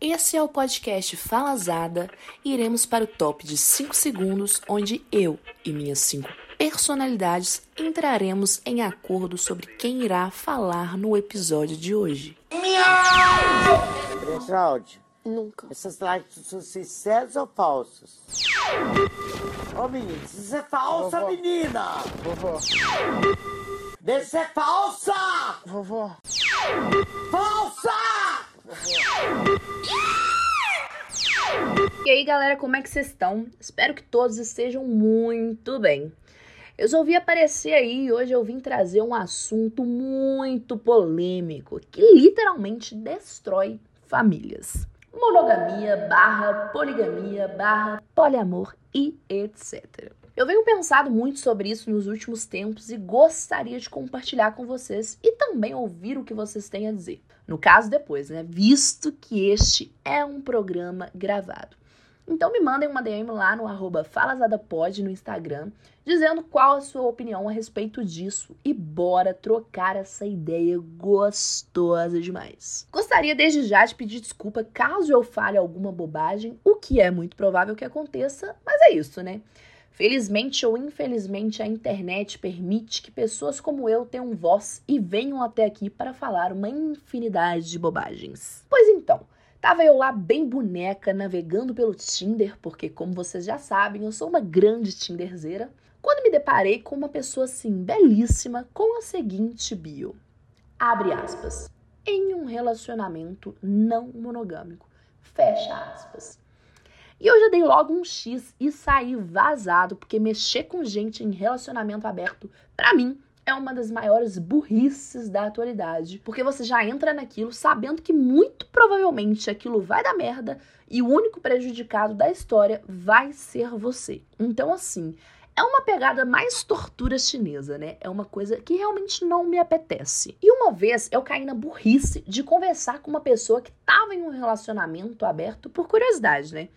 Esse é o podcast Falazada e iremos para o top de 5 segundos, onde eu e minhas 5 personalidades entraremos em acordo sobre quem irá falar no episódio de hoje. Geraldi, Nunca. essas lives são sinceras ou falsas? Ô menino, isso é falsa, Vovó. menina! Vovó, Deixa ser falsa! vovó, Falsa! E aí, galera, como é que vocês estão? Espero que todos estejam muito bem. Resolvi aparecer aí e hoje eu vim trazer um assunto muito polêmico que literalmente destrói famílias. Monogamia barra poligamia barra poliamor e etc. Eu venho pensado muito sobre isso nos últimos tempos e gostaria de compartilhar com vocês e também ouvir o que vocês têm a dizer. No caso, depois, né? Visto que este é um programa gravado. Então me mandem uma DM lá no arroba falazadapod no Instagram, dizendo qual a sua opinião a respeito disso. E bora trocar essa ideia gostosa demais. Gostaria desde já de pedir desculpa caso eu fale alguma bobagem, o que é muito provável que aconteça, mas é isso, né? Felizmente ou infelizmente, a internet permite que pessoas como eu tenham voz e venham até aqui para falar uma infinidade de bobagens. Pois então, tava eu lá bem boneca navegando pelo Tinder, porque como vocês já sabem, eu sou uma grande Tinderzeira, quando me deparei com uma pessoa assim belíssima com a seguinte bio. Abre aspas. Em um relacionamento não monogâmico. Fecha aspas. E eu já dei logo um X e saí vazado, porque mexer com gente em relacionamento aberto, pra mim, é uma das maiores burrices da atualidade. Porque você já entra naquilo sabendo que muito provavelmente aquilo vai dar merda e o único prejudicado da história vai ser você. Então, assim, é uma pegada mais tortura chinesa, né? É uma coisa que realmente não me apetece. E uma vez eu caí na burrice de conversar com uma pessoa que tava em um relacionamento aberto por curiosidade, né?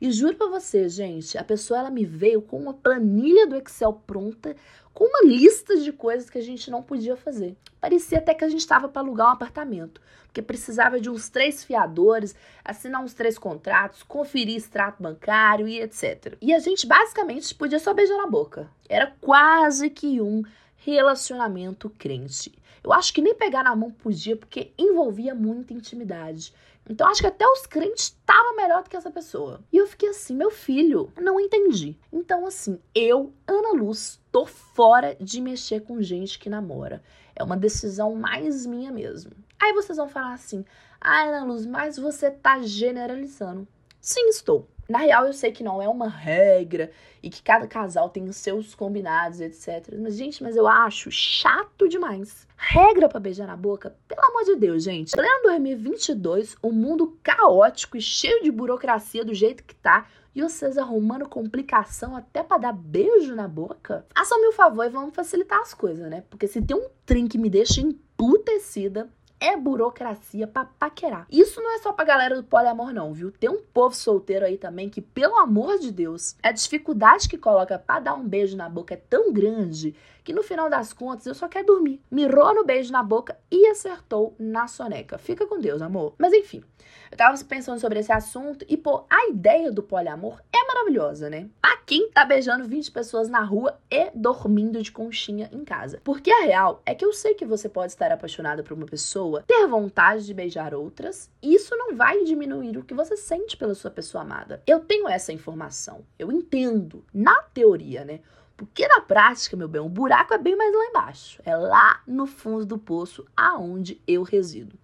E juro pra você, gente, a pessoa ela me veio com uma planilha do Excel pronta, com uma lista de coisas que a gente não podia fazer. Parecia até que a gente estava para alugar um apartamento, porque precisava de uns três fiadores, assinar uns três contratos, conferir extrato bancário e etc. E a gente basicamente podia só beijar na boca. Era quase que um relacionamento crente. Eu acho que nem pegar na mão podia, porque envolvia muita intimidade. Então acho que até os crentes estavam melhor do que essa pessoa. E eu fiquei assim, meu filho, não entendi. Então, assim, eu, Ana Luz, tô fora de mexer com gente que namora. É uma decisão mais minha mesmo. Aí vocês vão falar assim: ah, Ana Luz, mas você tá generalizando. Sim, estou. Na real, eu sei que não é uma regra e que cada casal tem os seus combinados, etc. Mas, gente, mas eu acho chato demais. Regra pra beijar na boca? Pelo amor de Deus, gente. Pleno 2022, um mundo caótico e cheio de burocracia do jeito que tá, e vocês arrumando complicação até pra dar beijo na boca? Façam-me o favor e vamos facilitar as coisas, né? Porque se tem um trem que me deixa emputecida, é burocracia pra paquerar. Isso não é só pra galera do poliamor, não, viu? Tem um povo solteiro aí também que, pelo amor de Deus, a dificuldade que coloca pra dar um beijo na boca é tão grande que no final das contas eu só quero dormir. Mirou no beijo na boca e acertou na soneca. Fica com Deus, amor. Mas enfim, eu tava pensando sobre esse assunto e, pô, a ideia do poliamor é maravilhosa, né? Pra quem tá beijando 20 pessoas na rua e dormindo de conchinha em casa. Porque a real é que eu sei que você pode estar apaixonada por uma pessoa, ter vontade de beijar outras, e isso não vai diminuir o que você sente pela sua pessoa amada. Eu tenho essa informação, eu entendo, na teoria, né? Porque na prática, meu bem, o buraco é bem mais lá embaixo. É lá no fundo do poço, aonde eu resido.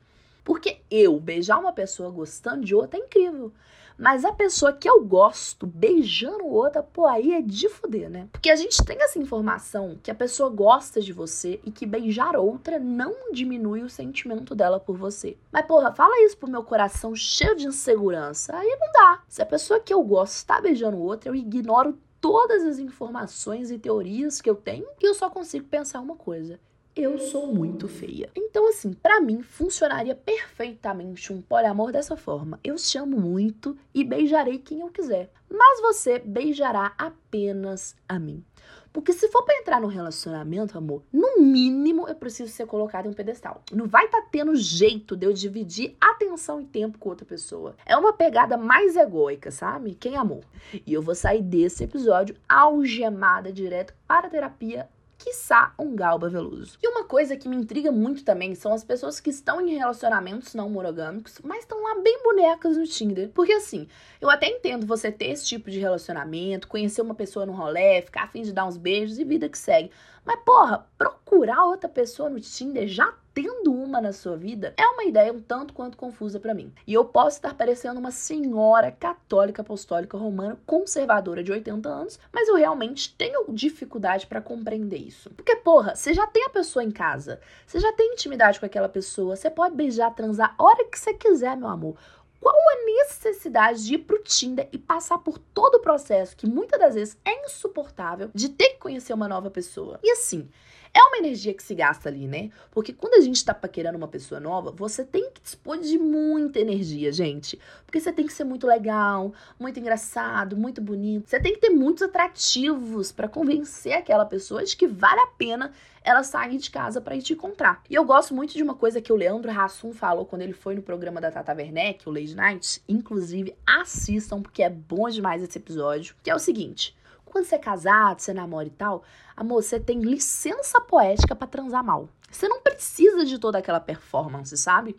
Porque eu beijar uma pessoa gostando de outra é incrível. Mas a pessoa que eu gosto beijando outra, pô, aí é de fuder, né? Porque a gente tem essa informação que a pessoa gosta de você e que beijar outra não diminui o sentimento dela por você. Mas, porra, fala isso pro meu coração cheio de insegurança. Aí não dá. Se a pessoa que eu gosto está beijando outra, eu ignoro todas as informações e teorias que eu tenho e eu só consigo pensar uma coisa. Eu sou muito feia. Então, assim, pra mim funcionaria perfeitamente um poliamor dessa forma. Eu te amo muito e beijarei quem eu quiser. Mas você beijará apenas a mim. Porque se for para entrar no relacionamento, amor, no mínimo eu preciso ser colocado em um pedestal. Não vai estar tá tendo jeito de eu dividir atenção e tempo com outra pessoa. É uma pegada mais egóica, sabe? Quem amou. E eu vou sair desse episódio algemada direto para a terapia quiçá um Galba Veloso. E uma coisa que me intriga muito também são as pessoas que estão em relacionamentos não monogâmicos, mas estão lá bem bonecas no Tinder. Porque assim, eu até entendo você ter esse tipo de relacionamento, conhecer uma pessoa no rolê, ficar afim de dar uns beijos e vida que segue. Mas, porra, procurar outra pessoa no Tinder já tendo uma na sua vida é uma ideia um tanto quanto confusa para mim. E eu posso estar parecendo uma senhora católica apostólica romana conservadora de 80 anos, mas eu realmente tenho dificuldade para compreender isso. Porque, porra, você já tem a pessoa em casa, você já tem intimidade com aquela pessoa, você pode beijar, transar a hora que você quiser, meu amor. Qual a necessidade de ir pro Tinder e passar por todo o processo que muitas das vezes é insuportável de ter que conhecer uma nova pessoa? E assim, é uma energia que se gasta ali, né? Porque quando a gente tá paquerando uma pessoa nova, você tem que dispor de muita energia, gente. Porque você tem que ser muito legal, muito engraçado, muito bonito. Você tem que ter muitos atrativos para convencer aquela pessoa de que vale a pena ela sair de casa para ir te encontrar. E eu gosto muito de uma coisa que o Leandro Hassum falou quando ele foi no programa da Tata Werneck, o Lady Night. Inclusive, assistam, porque é bom demais esse episódio. Que é o seguinte: quando você é casado, você namora e tal, amor, você tem licença poética para transar mal. Você não precisa de toda aquela performance, sabe?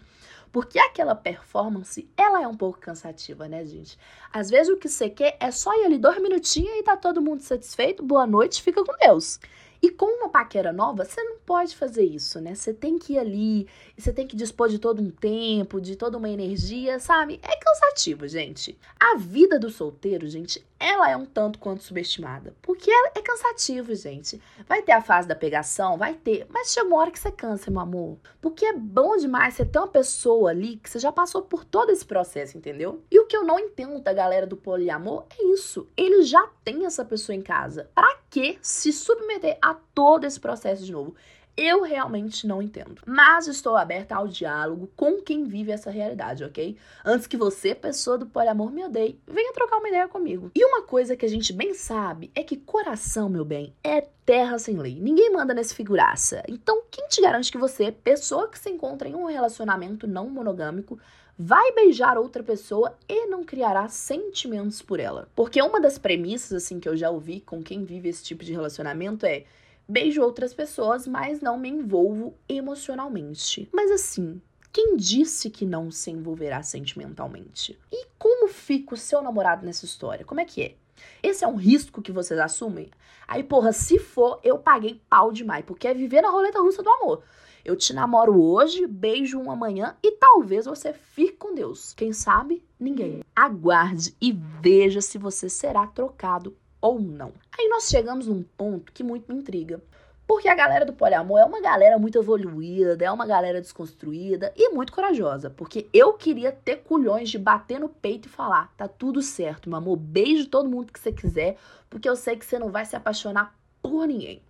Porque aquela performance, ela é um pouco cansativa, né, gente? Às vezes o que você quer é só ir ali dois minutinhos e tá todo mundo satisfeito, boa noite, fica com Deus. E com uma paquera nova, você não pode fazer isso, né? Você tem que ir ali, você tem que dispor de todo um tempo, de toda uma energia, sabe? É cansativo, gente. A vida do solteiro, gente, ela é um tanto quanto subestimada. Porque é, é cansativo, gente. Vai ter a fase da pegação, vai ter, mas chega uma hora que você cansa, meu amor. Porque é bom demais você ter uma pessoa ali que você já passou por todo esse processo, entendeu? E o que eu não entendo da galera do poliamor é isso. Ele já tem essa pessoa em casa. Pra que se submeter a todo esse processo de novo? Eu realmente não entendo. Mas estou aberta ao diálogo com quem vive essa realidade, ok? Antes que você, pessoa do poliamor, me odeie, venha trocar uma ideia comigo. E uma coisa que a gente bem sabe é que coração, meu bem, é terra sem lei. Ninguém manda nesse figuraça. Então, quem te garante que você, pessoa que se encontra em um relacionamento não monogâmico, vai beijar outra pessoa e não criará sentimentos por ela. Porque uma das premissas assim que eu já ouvi com quem vive esse tipo de relacionamento é beijo outras pessoas, mas não me envolvo emocionalmente. Mas assim, quem disse que não se envolverá sentimentalmente? E como fica o seu namorado nessa história? Como é que é? Esse é um risco que vocês assumem? Aí, porra, se for, eu paguei pau demais, porque é viver na roleta russa do amor. Eu te namoro hoje, beijo um amanhã e talvez você fique com Deus. Quem sabe? Ninguém. Aguarde e veja se você será trocado ou não. Aí nós chegamos num ponto que muito me intriga. Porque a galera do poliamor é uma galera muito evoluída, é uma galera desconstruída e muito corajosa. Porque eu queria ter culhões de bater no peito e falar: tá tudo certo, meu amor, beijo todo mundo que você quiser, porque eu sei que você não vai se apaixonar por ninguém.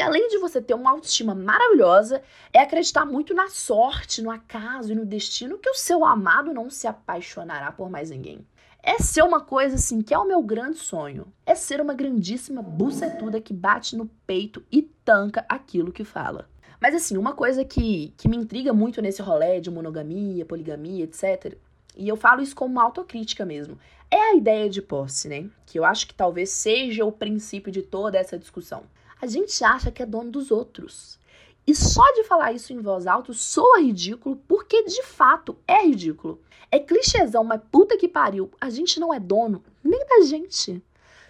Porque além de você ter uma autoestima maravilhosa, é acreditar muito na sorte, no acaso e no destino que o seu amado não se apaixonará por mais ninguém. É ser uma coisa assim que é o meu grande sonho. É ser uma grandíssima bucetuda que bate no peito e tanca aquilo que fala. Mas assim, uma coisa que, que me intriga muito nesse rolê de monogamia, poligamia, etc. E eu falo isso como uma autocrítica mesmo. É a ideia de posse, né? Que eu acho que talvez seja o princípio de toda essa discussão a gente acha que é dono dos outros. E só de falar isso em voz alta soa ridículo, porque de fato é ridículo. É clichêzão, mas puta que pariu, a gente não é dono nem da gente.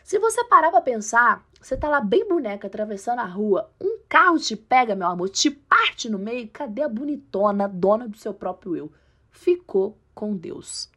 Se você parar pra pensar, você tá lá bem boneca atravessando a rua, um carro te pega, meu amor, te parte no meio, cadê a bonitona, dona do seu próprio eu? Ficou com Deus.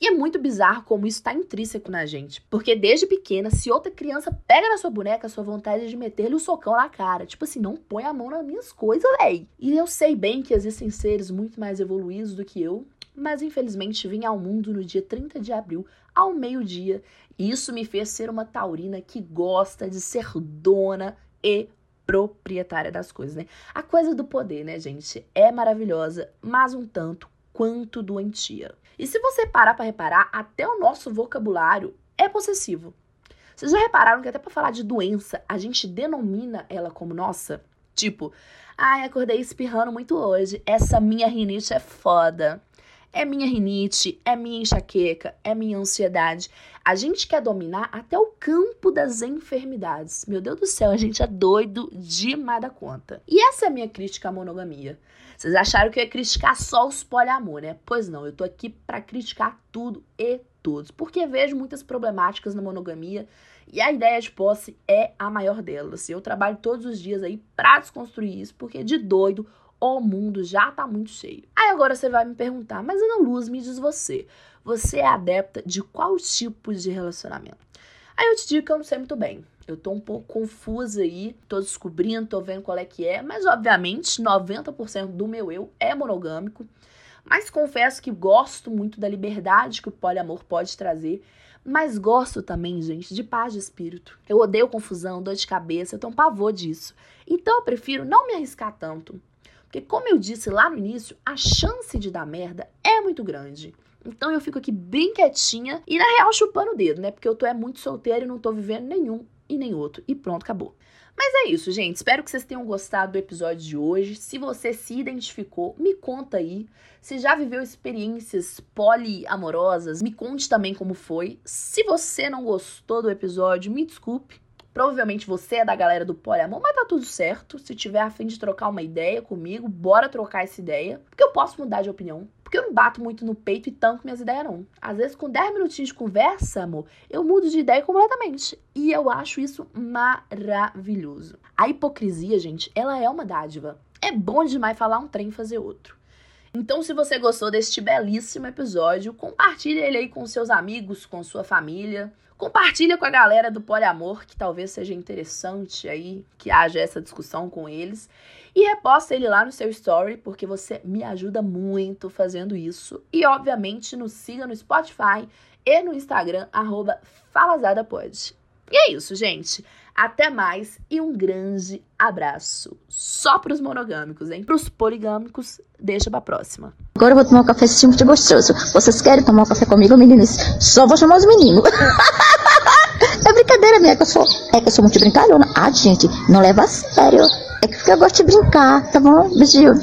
E é muito bizarro como isso está intrínseco na gente. Porque desde pequena, se outra criança pega na sua boneca, a sua vontade é de meter-lhe um socão na cara. Tipo assim, não põe a mão nas minhas coisas, véi. E eu sei bem que existem seres muito mais evoluídos do que eu, mas infelizmente vim ao mundo no dia 30 de abril, ao meio-dia. E isso me fez ser uma taurina que gosta de ser dona e proprietária das coisas, né? A coisa do poder, né, gente? É maravilhosa, mas um tanto quanto doentia. E se você parar para reparar, até o nosso vocabulário é possessivo. Vocês já repararam que até para falar de doença, a gente denomina ela como nossa? Tipo, ai, acordei espirrando muito hoje. Essa minha rinite é foda. É minha rinite, é minha enxaqueca, é minha ansiedade. A gente quer dominar até o campo das enfermidades. Meu Deus do céu, a gente é doido demais da conta. E essa é a minha crítica à monogamia. Vocês acharam que eu ia criticar só os poliamor, né? Pois não, eu tô aqui para criticar tudo e todos, porque vejo muitas problemáticas na monogamia e a ideia de posse é a maior delas. Eu trabalho todos os dias aí para desconstruir isso, porque de doido o mundo já tá muito cheio. Aí agora você vai me perguntar, mas Ana Luz, me diz você, você é adepta de qual tipo de relacionamento? Aí eu te digo que eu não sei muito bem. Eu tô um pouco confusa aí, tô descobrindo, tô vendo qual é que é, mas obviamente 90% do meu eu é monogâmico. Mas confesso que gosto muito da liberdade que o poliamor pode trazer, mas gosto também, gente, de paz de espírito. Eu odeio confusão, dor de cabeça, eu tenho um pavor disso. Então eu prefiro não me arriscar tanto. Porque, como eu disse lá no início, a chance de dar merda é muito grande. Então eu fico aqui bem quietinha e, na real, chupando o dedo, né? Porque eu tô é muito solteira e não tô vivendo nenhum e nem outro. E pronto, acabou. Mas é isso, gente. Espero que vocês tenham gostado do episódio de hoje. Se você se identificou, me conta aí. Se já viveu experiências poliamorosas, me conte também como foi. Se você não gostou do episódio, me desculpe. Provavelmente você é da galera do poliamor, mas tá tudo certo. Se tiver a fim de trocar uma ideia comigo, bora trocar essa ideia. Porque eu posso mudar de opinião. Porque eu não bato muito no peito e tanco minhas ideias, não. Às vezes, com 10 minutinhos de conversa, amor, eu mudo de ideia completamente. E eu acho isso maravilhoso. A hipocrisia, gente, ela é uma dádiva. É bom demais falar um trem e fazer outro. Então, se você gostou deste belíssimo episódio, compartilhe ele aí com seus amigos, com sua família. Compartilha com a galera do poliamor, que talvez seja interessante aí que haja essa discussão com eles. E reposta ele lá no seu story, porque você me ajuda muito fazendo isso. E, obviamente, nos siga no Spotify e no Instagram, arroba falazadapod. E é isso, gente. Até mais e um grande abraço. Só pros monogâmicos, hein? Pros poligâmicos, deixa pra próxima. Agora eu vou tomar um café muito gostoso. Vocês querem tomar um café comigo, meninos? Só vou chamar os meninos. é brincadeira minha, que eu sou. É que eu sou muito brincalhona. Ah, gente, não leva a sério. É que eu gosto de brincar, tá bom? Beijinho.